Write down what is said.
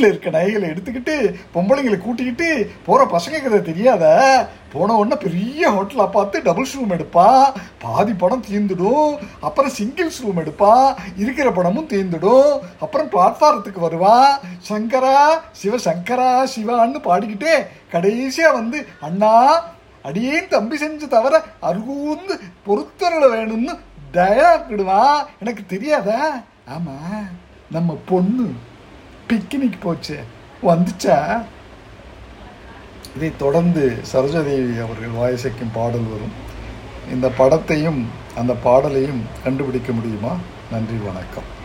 வீட்டில் இருக்க நகைகளை எடுத்துக்கிட்டு பொம்பளைங்களை கூட்டிக்கிட்டு போகிற பசங்க கதை தெரியாத? போன உடனே பெரிய ஹோட்டலாக பார்த்து டபுள்ஸ் ரூம் எடுப்பான் பாதி படம் தீர்ந்துடும். அப்புறம் சிங்கிள்ஸ் ரூம் எடுப்பான் இருக்கிற படமும் தீர்ந்துடும். அப்புறம் பிளாட்ஃபாரத்துக்கு வருவான் சங்கரா சிவ சங்கரா சிவான்னு பாடிக்கிட்டே கடைசியாக வந்து அண்ணா அடியேன் தம்பி செஞ்ச தவிர அருகூந்து பொறுத்தருள வேணும்னு டயலாக்கிடுவான் எனக்கு தெரியாதா? ஆமாம் நம்ம பொண்ணு. பிக்னிக் போச்சு. வந்துச்சா? இதை தொடர்ந்து சரோஜாதேவி அவர்கள் வாயசைக்கும் பாடல் வரும். இந்த படத்தையும் அந்த பாடலையும் கண்டுபிடிக்க முடியுமா? நன்றி வணக்கம்.